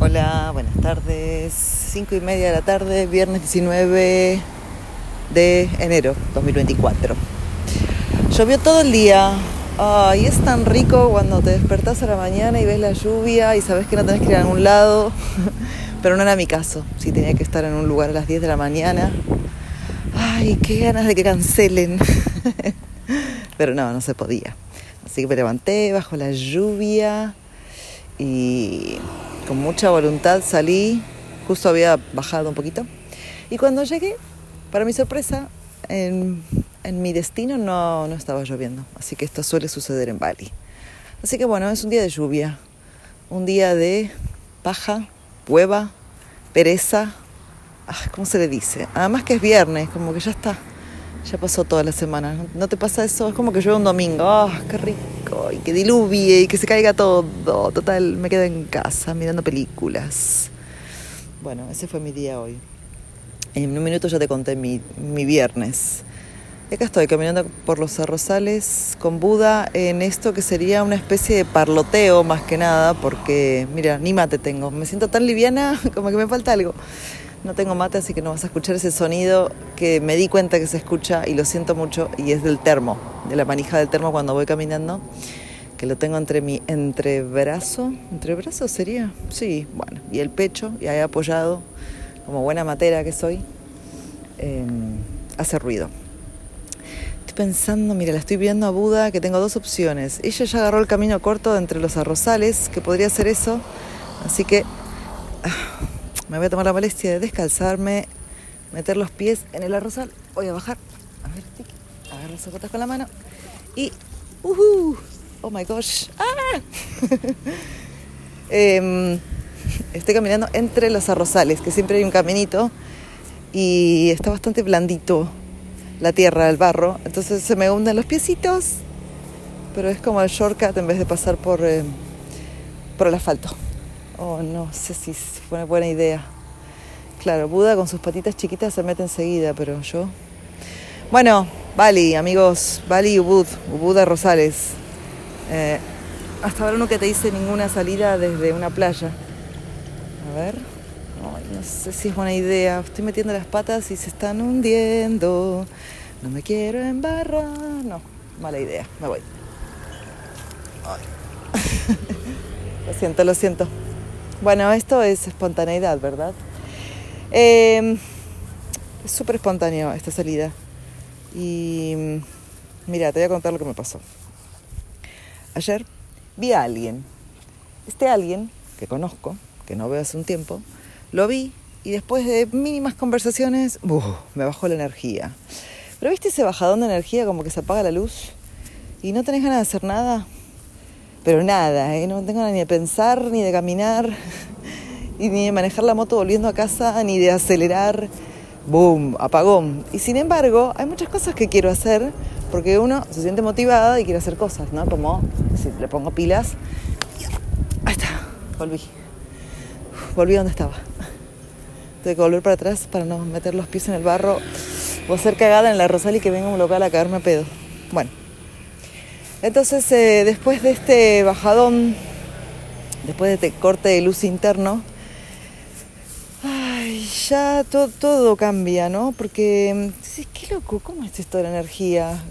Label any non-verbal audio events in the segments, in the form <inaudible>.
Hola, buenas tardes. 5 y media de la tarde, viernes 19 de enero 2024. Llovió todo el día. Ay, es tan rico cuando te despertás a la mañana y ves la lluvia y sabes que no tenés que ir a ningún lado. <laughs> Pero no era mi caso. Sí tenía que estar en un lugar a las 10 de la mañana. Ay, qué ganas de que cancelen. <laughs> Pero no, no se podía. Así que me levanté bajo la lluvia y con mucha voluntad salí, justo había bajado un poquito. Y cuando llegué, para mi sorpresa, en, mi destino no, no estaba lloviendo. Así que esto suele suceder en Bali. Así que bueno, es un día de lluvia, un día de paja, hueva, pereza. Ah, ¿Cómo se le dice? Además que es viernes, como que ya está. Ya pasó toda la semana. ¿No te pasa eso? Es como que llueve un domingo. ¡Ah, qué rico! Y que diluvie y que se caiga todo. Total, me quedo en casa mirando películas. Bueno, ese fue mi día hoy. En un minuto ya te conté mi, mi viernes. Y acá estoy caminando por los arrozales con Buda en esto que sería una especie de parloteo más que nada, porque mira, ni mate tengo. Me siento tan liviana <laughs> como que me falta algo. No tengo mate, así que no vas a escuchar ese sonido que me di cuenta que se escucha y lo siento mucho y es del termo, de la manija del termo cuando voy caminando, que lo tengo entre mi entrebrazo, entrebrazo sería, sí, bueno, y el pecho y ahí apoyado, como buena matera que soy, em, hace ruido. Estoy pensando, mira, la estoy viendo a Buda que tengo dos opciones. Ella ya agarró el camino corto entre los arrozales, que podría ser eso, así que ah, me voy a tomar la molestia de descalzarme, meter los pies en el arrozal. Voy a bajar. A ver, agarro las zapatas con la mano. Y. Uh ¡Oh my gosh! ¡Ah! <laughs> Em, estoy caminando entre los arrozales, que siempre hay un caminito. Y está bastante blandito la tierra, el barro. Entonces se me hunden los piecitos. Pero es como el shortcut en vez de pasar por, eh, por el asfalto. Oh, no sé si fue una buena idea. Claro, Buda con sus patitas chiquitas se mete enseguida, pero yo. Bueno, Bali, amigos, Bali Ubud, Ubud de Rosales. Eh, hasta ahora no te hice ninguna salida desde una playa. A ver, no sé si es buena idea. Estoy metiendo las patas y se están hundiendo. No me quiero embarrar. No, mala idea, me voy. <laughs> lo siento, lo siento. Bueno, esto es espontaneidad, ¿verdad? Em, es súper espontáneo esta salida. Y mira, te voy a contar lo que me pasó. Ayer vi a alguien. Este alguien que conozco, que no veo hace un tiempo, lo vi y después de mínimas conversaciones, me bajó la energía. Pero viste ese bajadón de energía como que se apaga la luz y no tenés ganas de hacer nada pero nada, ¿eh? no tengo ganas ni de pensar, ni de caminar, ni de manejar la moto volviendo a casa, ni de acelerar. ¡Boom! Apagón. Y sin embargo, hay muchas cosas que quiero hacer porque uno se siente motivado y quiere hacer cosas, ¿no? Como si le pongo pilas. Ahí está, volví. Volví donde estaba. Tengo que volver para atrás para no meter los pies en el barro o hacer cagada en la Rosal y que venga un local a caerme a pedo. Bueno. Entonces, eh, después de este bajadón, después de este corte de luz interno, ya todo, cambia, ¿no? Porque, qué loco, ¿cómo es esto de la energía?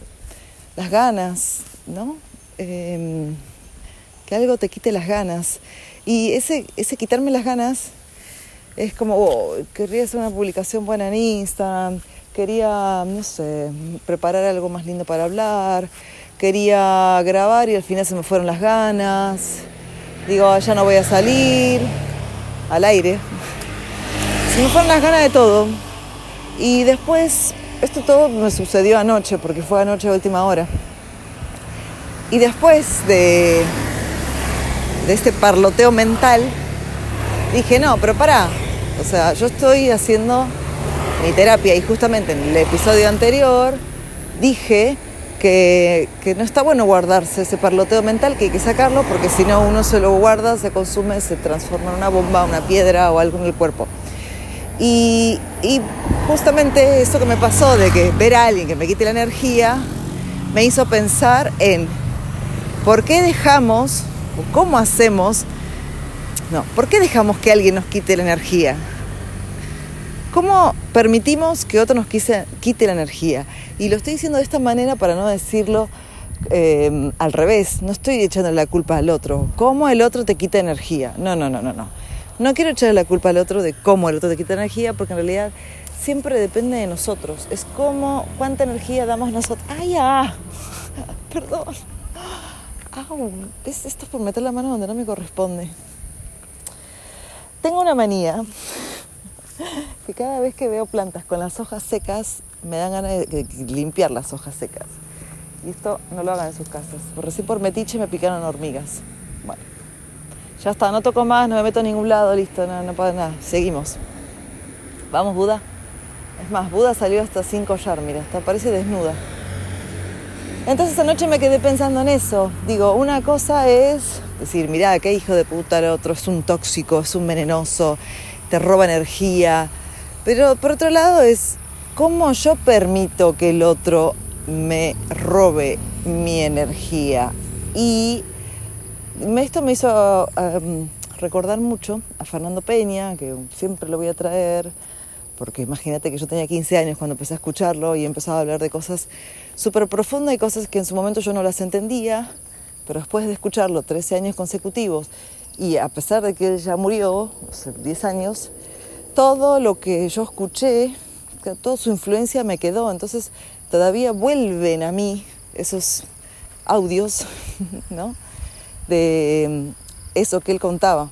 Las ganas, ¿no? Em, que algo te quite las ganas. Y ese, ese quitarme las ganas es como, oh, querría hacer una publicación buena en Instagram, quería, no sé, preparar algo más lindo para hablar, quería grabar y al final se me fueron las ganas. Digo, ya no voy a salir al aire. Se me fueron las ganas de todo. Y después, esto todo me sucedió anoche, porque fue anoche a última hora. Y después de, de este parloteo mental, dije, no, pero pará. O sea, yo estoy haciendo mi terapia y justamente en el episodio anterior dije que, no está bueno guardarse ese parloteo mental, que hay que sacarlo porque si no uno se lo guarda, se consume, se transforma en una bomba, una piedra o algo en el cuerpo. Y, justamente eso que me pasó de que ver a alguien que me quite la energía, me hizo pensar en por qué dejamos o cómo hacemos No, ¿por qué dejamos que alguien nos quite la energía? ¿Cómo permitimos que otro nos quite la energía? Y lo estoy diciendo de esta manera para no decirlo eh, al revés. No estoy echando la culpa al otro. ¿Cómo el otro te quita energía? No, no, no, no, no. No quiero echarle la culpa al otro de cómo el otro te quita energía, porque en realidad siempre depende de nosotros. Es como cuánta energía damos nosotros. ¡Ay, ya! <laughs> Perdón. ¡Au! Esto es por meter la mano donde no me corresponde. Tengo una manía <laughs> que cada vez que veo plantas con las hojas secas, me dan ganas de limpiar las hojas secas. Y esto no lo hagan en sus casas. Recién por metiche me picaron hormigas. Bueno, ya está, no toco más, no me meto a ningún lado, listo, no, no pasa nada. Seguimos. Vamos, Buda. Es más, Buda salió hasta sin collar, mira, hasta parece desnuda. Entonces anoche me quedé pensando en eso. Digo, una cosa es decir, mira, qué hijo de puta el otro, es un tóxico, es un venenoso, te roba energía. Pero por otro lado es cómo yo permito que el otro me robe mi energía. Y esto me hizo um, recordar mucho a Fernando Peña, que siempre lo voy a traer, porque imagínate que yo tenía 15 años cuando empecé a escucharlo y empezaba a hablar de cosas súper profundas y cosas que en su momento yo no las entendía, pero después de escucharlo 13 años consecutivos y a pesar de que él ya murió, hace 10 años, todo lo que yo escuché, toda su influencia me quedó, entonces todavía vuelven a mí esos audios, <laughs> ¿no? De eso que él contaba.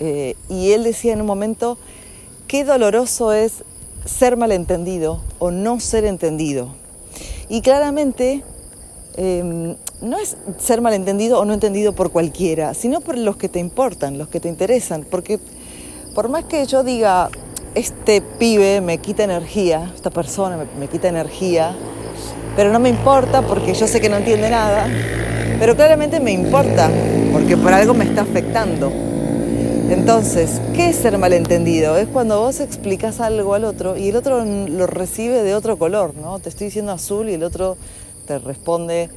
Eh, y él decía en un momento, qué doloroso es ser malentendido o no ser entendido. Y claramente em, no es ser malentendido o no entendido por cualquiera, sino por los que te importan, los que te interesan. Porque por más que yo diga, este pibe me quita energía, esta persona me, quita energía, pero no me importa porque yo sé que no entiende nada, pero claramente me importa porque por algo me está afectando. Entonces, ¿qué es ser malentendido? Es cuando vos explicas algo al otro y el otro lo recibe de otro color, ¿no? Te estoy diciendo azul y el otro te responde,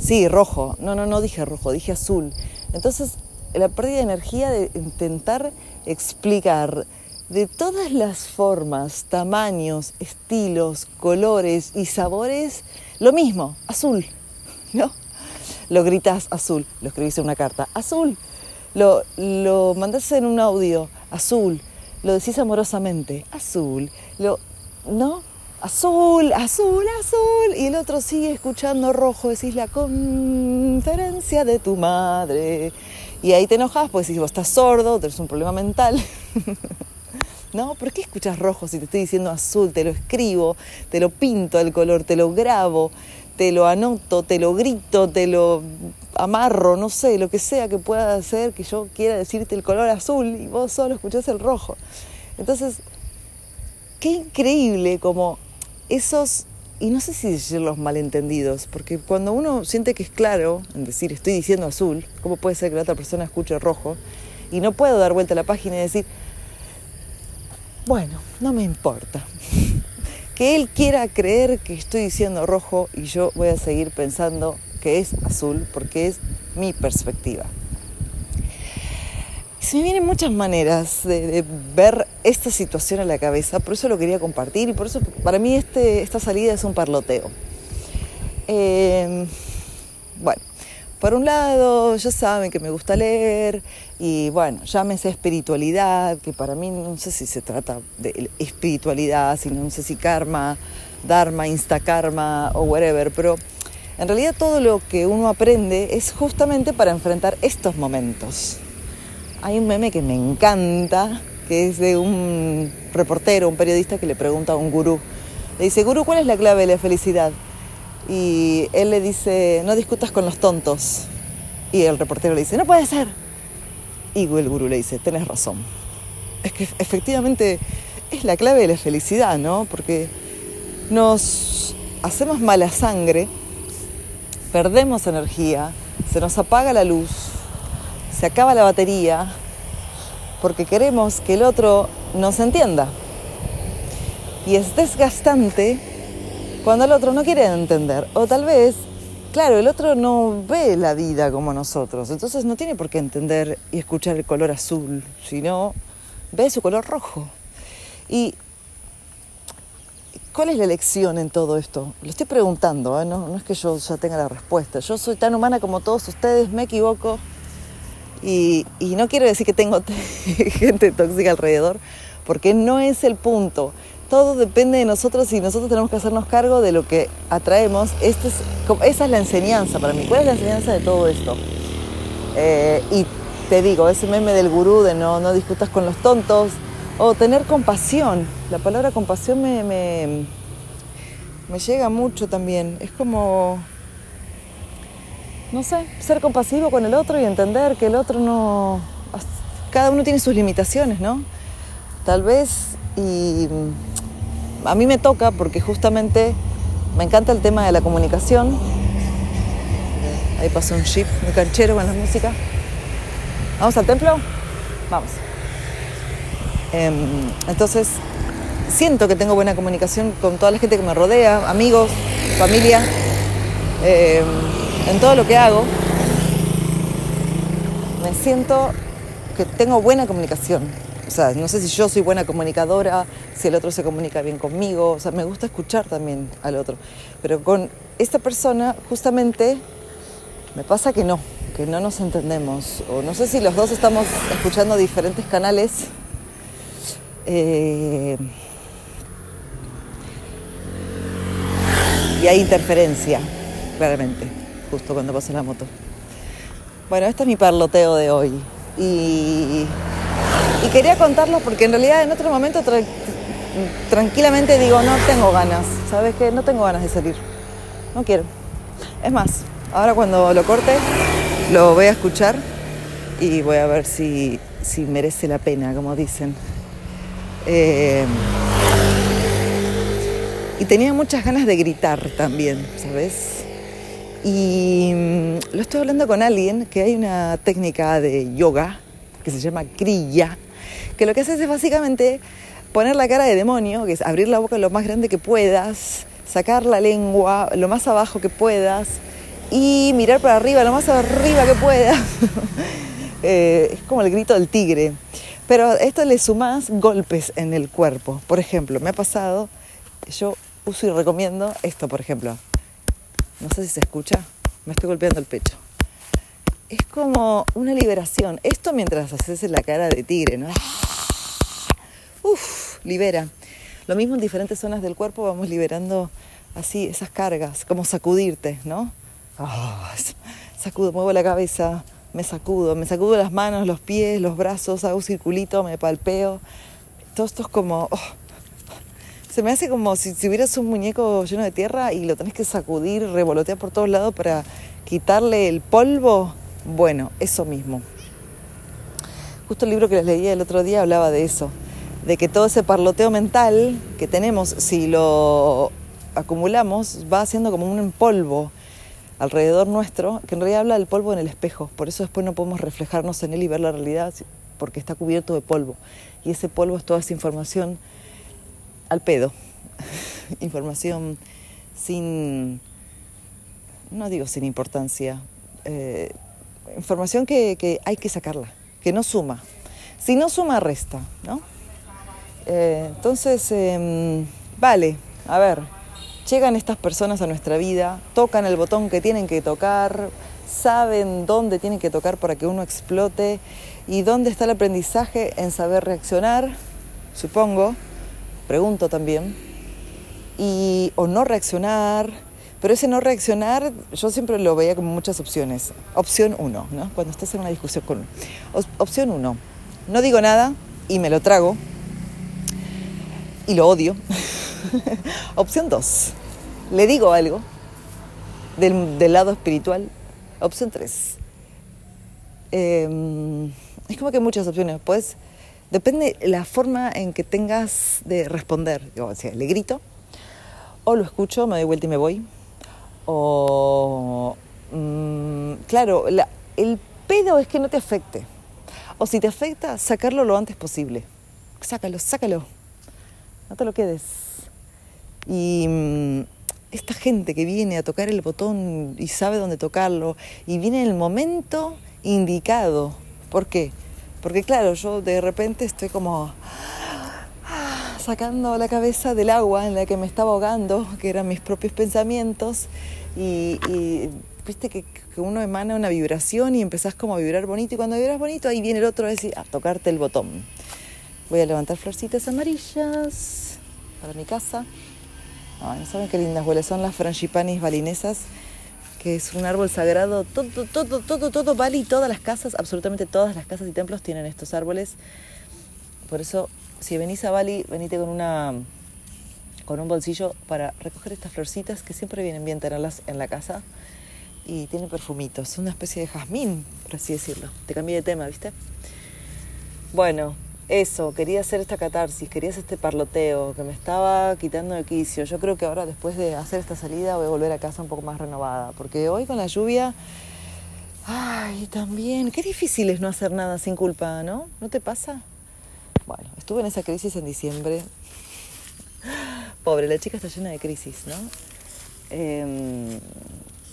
sí, rojo. No, no, no dije rojo, dije azul. Entonces, la pérdida de energía de intentar explicar de todas las formas, tamaños, estilos, colores y sabores, lo mismo, azul, ¿no? Lo gritas azul, lo escribís en una carta, azul, lo, lo mandás en un audio, azul, lo decís amorosamente, azul, lo, ¿no? Azul, azul, azul, y el otro sigue escuchando rojo, decís la conferencia de tu madre, y ahí te enojas porque si vos estás sordo, tenés un problema mental. <laughs> ¿no? ¿Por qué escuchas rojo si te estoy diciendo azul? Te lo escribo, te lo pinto el color, te lo grabo, te lo anoto, te lo grito, te lo amarro, no sé, lo que sea que pueda hacer que yo quiera decirte el color azul y vos solo escuchás el rojo. Entonces, qué increíble como esos, y no sé si decir los malentendidos, porque cuando uno siente que es claro en decir estoy diciendo azul, ¿cómo puede ser que la otra persona escuche rojo? Y no puedo dar vuelta a la página y decir, bueno, no me importa. Que él quiera creer que estoy diciendo rojo y yo voy a seguir pensando que es azul porque es mi perspectiva. Se me vienen muchas maneras de, ver esta situación a la cabeza, por eso lo quería compartir y por eso para mí este, esta salida es un parloteo. Eh, bueno, por un lado, ya saben que me gusta leer y bueno, llámese espiritualidad, que para mí no sé si se trata de espiritualidad, sino no sé si karma, dharma, instakarma o whatever, pero en realidad todo lo que uno aprende es justamente para enfrentar estos momentos. Hay un meme que me encanta, que es de un reportero, un periodista que le pregunta a un gurú. Le dice, gurú, ¿cuál es la clave de la felicidad? y él le dice, no discutas con los tontos. Y el reportero le dice, no puede ser. Y el gurú le dice, tenés razón. Es que efectivamente es la clave de la felicidad, ¿no? Porque nos hacemos mala sangre, perdemos energía, se nos apaga la luz, se acaba la batería, porque queremos que el otro nos entienda. Y es desgastante cuando el otro no quiere entender. O tal vez claro, el otro no ve la vida como nosotros, entonces no tiene por qué entender y escuchar el color azul, sino ve su color rojo. Y ¿Cuál es la elección en todo esto? Lo estoy preguntando, ¿eh? no, es que yo ya tenga la respuesta. Yo soy tan humana como todos ustedes, me equivoco y no quiero decir que tengo <laughs> gente tóxica alrededor, porque no es el punto. Todo depende de nosotros y nosotros tenemos que hacernos cargo de lo que atraemos. Este es, esa es la enseñanza para mí. ¿Cuál es la enseñanza de todo esto? Eh, y te digo, ese meme del gurú de no, no discutas con los tontos, o tener compasión. La palabra compasión me, me, me llega mucho también. Es como, no sé, ser compasivo con el otro y entender que el otro no... Cada uno tiene sus limitaciones, ¿no? Tal vez, y a mí me toca porque justamente me encanta el tema de la comunicación. Ahí pasó un jeep muy canchero con la música. ¿Vamos al templo? Vamos. Em, entonces, siento que tengo buena comunicación con toda la gente que me rodea, amigos, familia, em, en todo lo que hago. Me siento que tengo buena comunicación. O sea, no sé si yo soy buena comunicadora, si el otro se comunica bien conmigo. O sea, me gusta escuchar también al otro. Pero con esta persona, justamente, me pasa que no, que no nos entendemos. O no sé si los dos estamos escuchando diferentes canales eh, y hay interferencia, claramente, justo cuando pasa la moto. Bueno, este es mi parloteo de hoy. Y, quería contarlo porque en realidad en otro momento tranquilamente digo, no tengo ganas, ¿sabes qué? No tengo ganas de salir. No quiero. Es más, ahora cuando lo corte, lo voy a escuchar y voy a ver si, si merece la pena, como dicen. Eh, y tenía muchas ganas de gritar también, ¿sabes? Y mm, lo estoy hablando con alguien que hay una técnica de yoga que se llama kriya, que lo que hace es básicamente poner la cara de demonio, que es abrir la boca lo más grande que puedas, sacar la lengua lo más abajo que puedas y mirar para arriba lo más arriba que puedas. <laughs> Eh, es como el grito del tigre. Pero esto le sumas golpes en el cuerpo. Por ejemplo, me ha pasado, yo uso y recomiendo esto, por ejemplo. No sé si se escucha, me estoy golpeando el pecho. Es como una liberación. Esto mientras haces la cara de tigre, ¿no? Uf, libera. Lo mismo en diferentes zonas del cuerpo vamos liberando así esas cargas, como sacudirte, ¿no? Ah, sacudo, muevo la cabeza, me sacudo, me sacudo las manos, los pies, los brazos, hago un circulito, me palpeo. Todo esto es como... Oh, se me hace como si, si hubieras un muñeco lleno de tierra y lo tenés que sacudir, revolotear por todos lados para quitarle el polvo. Bueno, eso mismo. Justo el libro que les leía el otro día hablaba de eso, de que todo ese parloteo mental que tenemos, si lo acumulamos, va haciendo como un polvo alrededor nuestro, que en realidad habla del polvo en el espejo. Por eso después no podemos reflejarnos en él y ver la realidad, porque está cubierto de polvo. Y ese polvo es toda esa información al pedo. <laughs> información sin, no digo sin importancia, eh, información que, hay que sacarla, que no suma. Si no suma, resta, ¿no? Eh, entonces, em, vale, a ver, Llegan estas personas a nuestra vida, tocan el botón que tienen que tocar, saben dónde tienen que tocar para que uno explote y dónde está el aprendizaje en saber reaccionar, supongo, pregunto también, y, o no reaccionar, pero ese no reaccionar yo siempre lo veía como muchas opciones. Opción uno, ¿no? Cuando estás en una discusión con Opción uno, no digo nada y me lo trago y lo odio. <laughs> Opción dos, le digo algo del, lado espiritual. Opción 3. Em, es como que hay muchas opciones. Pues depende la forma en que tengas de responder. O sea, le grito, o lo escucho, me doy vuelta y me voy. O, mm, claro, el pedo es que no te afecte. O si te afecta, sacarlo lo antes posible. Sácalo, sácalo. No te lo quedes. Y mm, esta gente que viene a tocar el botón y sabe dónde tocarlo y viene en el momento indicado. ¿Por qué? Porque claro, yo de repente estoy como sacando la cabeza del agua en la que me estaba ahogando, que eran mis propios pensamientos, y, viste que, uno emana una vibración y empezás como a vibrar bonito, y cuando vibras bonito, ahí viene el otro a decir, a tocarte el botón. Voy a levantar florcitas amarillas para mi casa. Ay, ¿saben qué lindas huele? Son las frangipanis balinesas, que es un árbol sagrado. Todo, todo, todo, todo Bali, todas las casas, absolutamente todas las casas y templos tienen estos árboles. Por eso, si venís a Bali, venite con una con un bolsillo para recoger estas florcitas que siempre vienen bien tenerlas en la casa y tienen perfumitos, una especie de jazmín, por así decirlo. Te cambié de tema, ¿viste? Bueno, eso, quería hacer esta catarsis, quería hacer este parloteo que me estaba quitando el quicio. Yo creo que ahora después de hacer esta salida voy a volver a casa un poco más renovada, porque hoy con la lluvia, ay, también, qué difícil es no hacer nada sin culpa, ¿no? ¿No te pasa? Bueno, estuve en esa crisis en diciembre. Pobre, la chica está llena de crisis, ¿no? Eh,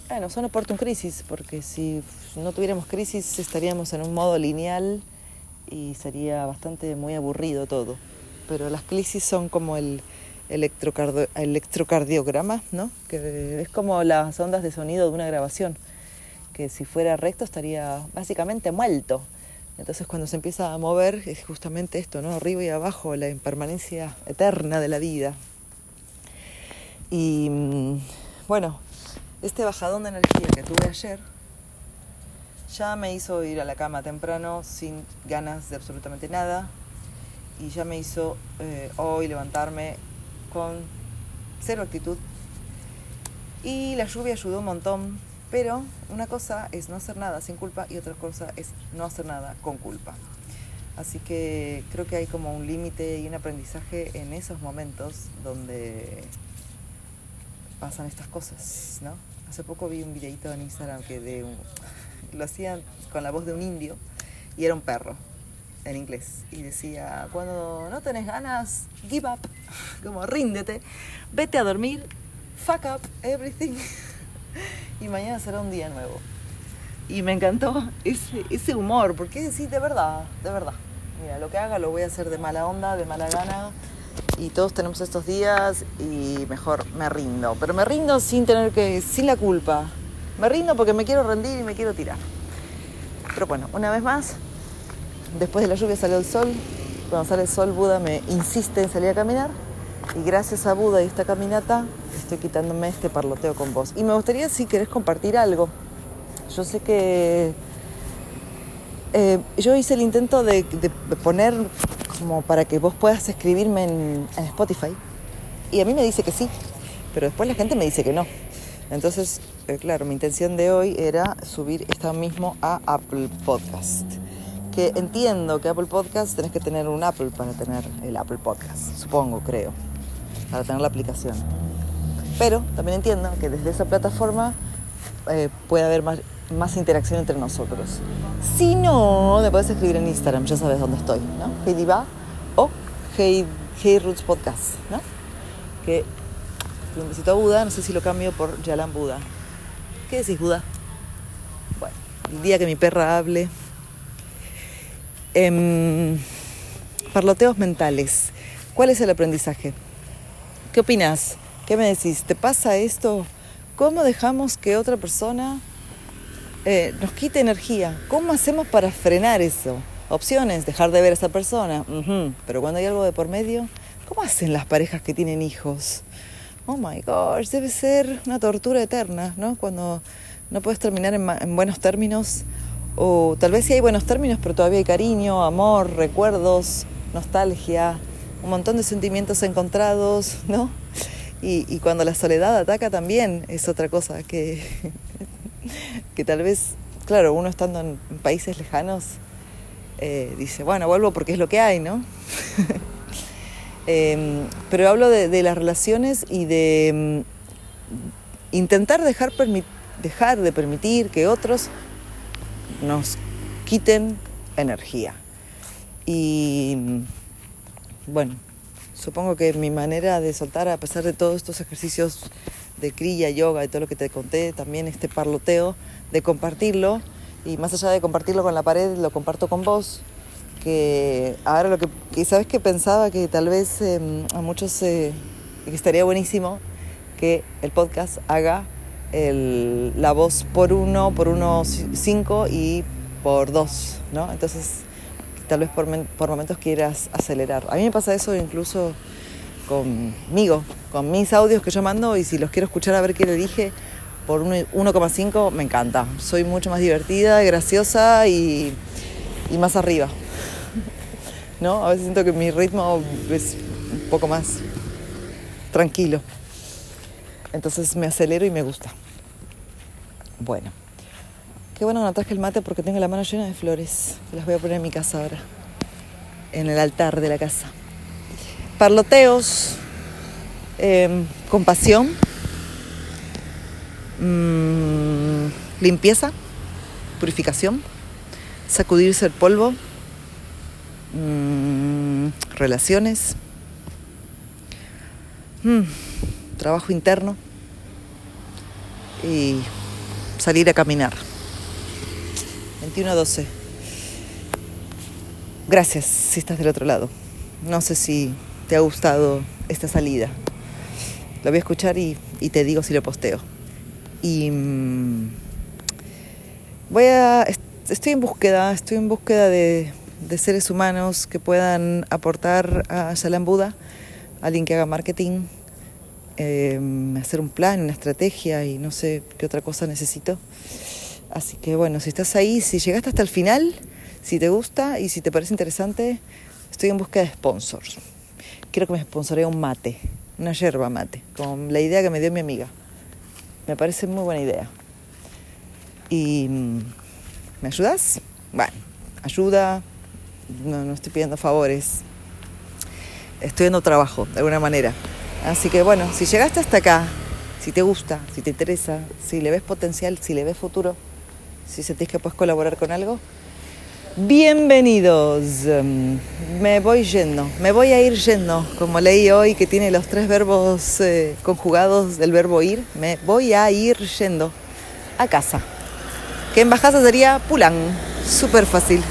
bueno, son un crisis, porque si no tuviéramos crisis estaríamos en un modo lineal y sería bastante muy aburrido todo. Pero las crisis son como el electrocardiograma, ¿no? Que es como las ondas de sonido de una grabación, que si fuera recto estaría básicamente muerto. Entonces cuando se empieza a mover es justamente esto, ¿no? Arriba y abajo, la impermanencia eterna de la vida. Y mm, bueno, este bajadón de energía que tuve ayer ya me hizo ir a la cama temprano sin ganas de absolutamente nada. Y ya me hizo eh, hoy levantarme con cero actitud. Y la lluvia ayudó un montón pero una cosa es no hacer nada sin culpa y otra cosa es no hacer nada con culpa. Así que creo que hay como un límite y un aprendizaje en esos momentos donde pasan estas cosas no hace poco vi un videito en Instagram que de un lo hacían con la voz de un indio y era un perro en inglés. Y decía, cuando no tenés ganas, give up, <laughs> como ríndete, vete a dormir, fuck up everything <laughs> y mañana será un día nuevo. Y me encantó ese, ese humor, porque decir de verdad, de verdad. Mira, lo que haga lo voy a hacer de mala onda, de mala gana. Y todos tenemos estos días y mejor me rindo. Pero me rindo sin tener que, sin la culpa, me rindo porque me quiero rendir y me quiero tirar. Pero bueno, una vez más, después de la lluvia salió el sol. Cuando sale el sol, Buda me insiste en salir a caminar. Y gracias a Buda y esta caminata, estoy quitándome este parloteo con vos. Y me gustaría si querés compartir algo. Yo sé que eh, yo hice el intento de, poner como para que vos puedas escribirme en, en Spotify. Y a mí me dice que sí, pero después la gente me dice que no. Entonces, eh, claro, mi intención de hoy era subir esto mismo a Apple Podcast. Que entiendo que Apple Podcast tenés que tener un Apple para tener el Apple Podcast, supongo, creo, para tener la aplicación. Pero también entiendo que desde esa plataforma eh, puede haber más, interacción entre nosotros. Si no, me puedes escribir en Instagram, ya sabes dónde estoy, ¿no? Heidi Va o Hey, hey Roots Podcast, ¿no? Que un besito a Buda, no sé si lo cambio por Yalan Buda. ¿Qué decís, Buda? Bueno, el día que mi perra hable. Em, parloteos mentales. ¿Cuál es el aprendizaje? ¿Qué opinas? ¿Qué me decís? ¿Te pasa esto? ¿Cómo dejamos que otra persona eh, nos quite energía? ¿Cómo hacemos para frenar eso? Opciones, dejar de ver a esa persona. Pero cuando hay algo de por medio, ¿cómo hacen las parejas que tienen hijos? Oh my gosh, debe ser una tortura eterna, ¿no? Cuando no puedes terminar en, buenos términos, o tal vez sí hay buenos términos, pero todavía hay cariño, amor, recuerdos, nostalgia, un montón de sentimientos encontrados, ¿no? Y, cuando la soledad ataca también es otra cosa que, <laughs> que tal vez, claro, uno estando en países lejanos, eh, dice, bueno, vuelvo porque es lo que hay, ¿no? <laughs> Em, pero hablo de, las relaciones y de em, intentar dejar, dejar de permitir que otros nos quiten energía. Y bueno, supongo que mi manera de soltar, a pesar de todos estos ejercicios de kriya, yoga y todo lo que te conté, también este parloteo de compartirlo y más allá de compartirlo con la pared, lo comparto con vos, que ahora lo que, sabes que pensaba que tal vez em, a muchos eh, estaría buenísimo que el podcast haga la voz por uno, por uno cinco y por dos, ¿no? Entonces tal vez por, momentos quieras acelerar. A mí me pasa eso incluso conmigo, con mis audios que yo mando y si los quiero escuchar a ver qué le dije por 1,5 me encanta. Soy mucho más divertida, graciosa y más arriba. ¿No? A veces siento que mi ritmo es un poco más tranquilo. Entonces me acelero y me gusta. Bueno. Qué bueno que no traje el mate porque tengo la mano llena de flores. Las voy a poner en mi casa ahora. En el altar de la casa. Parloteos. Eh, compasión. Mm, limpieza. Purificación. Sacudirse el polvo. Mm, relaciones. Mm, trabajo interno. Y salir a caminar. 21-12. Gracias si estás del otro lado. No sé si te ha gustado esta salida. Lo voy a escuchar y, te digo si lo posteo. Y mm, voy a. Estoy en búsqueda, estoy en búsqueda de, seres humanos que puedan aportar a Shalam Buda, alguien que haga marketing, em, hacer un plan, una estrategia y no sé qué otra cosa necesito. Así que bueno, si estás ahí, si llegaste hasta el final, si te gusta y si te parece interesante, estoy en búsqueda de sponsors. Quiero que me sponsoree un mate, una yerba mate, con la idea que me dio mi amiga. Me parece muy buena idea. ¿Y mm, me ayudas? Bueno, ayuda, no, no estoy pidiendo favores. Estoy dando trabajo, de alguna manera. Así que bueno, si llegaste hasta acá, si te gusta, si te interesa, si le ves potencial, si le ves futuro, si sentís que puedes colaborar con algo. Bienvenidos. Em, me voy yendo, me voy a ir yendo, como leí hoy que tiene los tres verbos eh, conjugados del verbo ir. Me voy a ir yendo a casa. Que en bajasa sería Pulan. Súper fácil.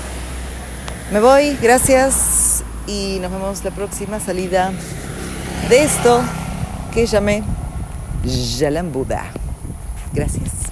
Me voy, gracias y nos vemos la próxima salida de esto que llamé Jalan Buda. Gracias.